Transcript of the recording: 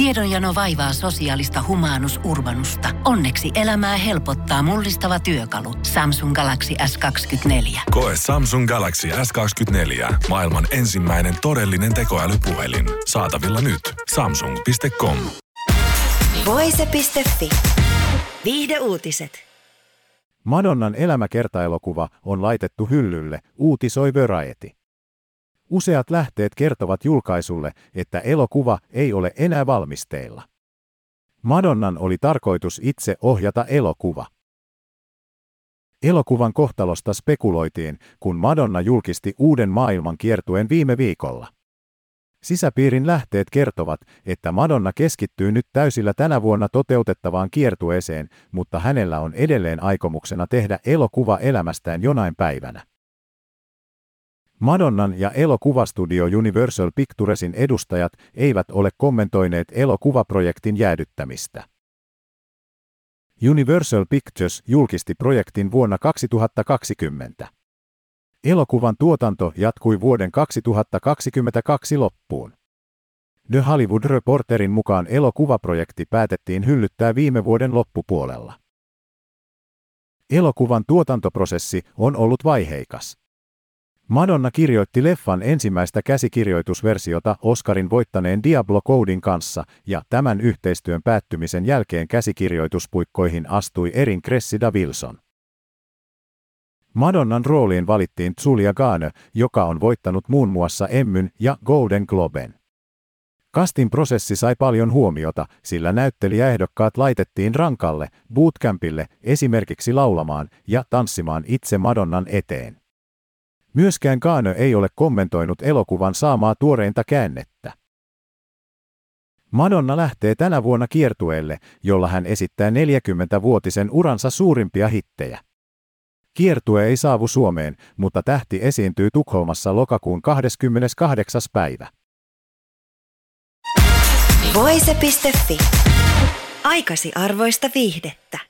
Tiedonjano vaivaa sosiaalista humanus urbanusta. Onneksi elämää helpottaa mullistava työkalu. Samsung Galaxy S24. Koe Samsung Galaxy S24. Maailman ensimmäinen todellinen tekoälypuhelin. Saatavilla nyt. Samsung.com. Voise.fi. Viihde uutiset. Madonnan elämäkertaelokuva on laitettu hyllylle, uutisoi Variety. Useat lähteet kertovat julkaisulle, että elokuva ei ole enää valmisteilla. Madonnan oli tarkoitus itse ohjata elokuva. Elokuvan kohtalosta spekuloitiin, kun Madonna julkisti uuden maailman kiertueen viime viikolla. Sisäpiirin lähteet kertovat, että Madonna keskittyy nyt täysillä tänä vuonna toteutettavaan kiertueeseen, mutta hänellä on edelleen aikomuksena tehdä elokuva elämästään jonain päivänä. Madonnan ja elokuvastudio Universal Picturesin edustajat eivät ole kommentoineet elokuvaprojektin jäädyttämistä. Universal Pictures julkisti projektin vuonna 2020. Elokuvan tuotanto jatkui vuoden 2022 loppuun. The Hollywood Reporterin mukaan elokuvaprojekti päätettiin hyllyttää viime vuoden loppupuolella. Elokuvan tuotantoprosessi on ollut vaiheikas. Madonna kirjoitti leffan ensimmäistä käsikirjoitusversiota Oscarin voittaneen Diablo Codin kanssa, ja tämän yhteistyön päättymisen jälkeen käsikirjoituspuikkoihin astui Erin Cressida Wilson. Madonnan rooliin valittiin Julia Garner, joka on voittanut muun muassa Emmyn ja Golden Globen. Kastin prosessi sai paljon huomiota, sillä näyttelijäehdokkaat laitettiin rankalle, bootcampille, esimerkiksi laulamaan ja tanssimaan itse Madonnan eteen. Myöskään Kaano ei ole kommentoinut elokuvan saamaa tuoreinta käännettä. Madonna lähtee tänä vuonna kiertueelle, jolla hän esittää 40-vuotisen uransa suurimpia hittejä. Kiertue ei saavu Suomeen, mutta tähti esiintyy Tukholmassa lokakuun 28. päivä. Voise.fi. Aikasi arvoista viihdettä.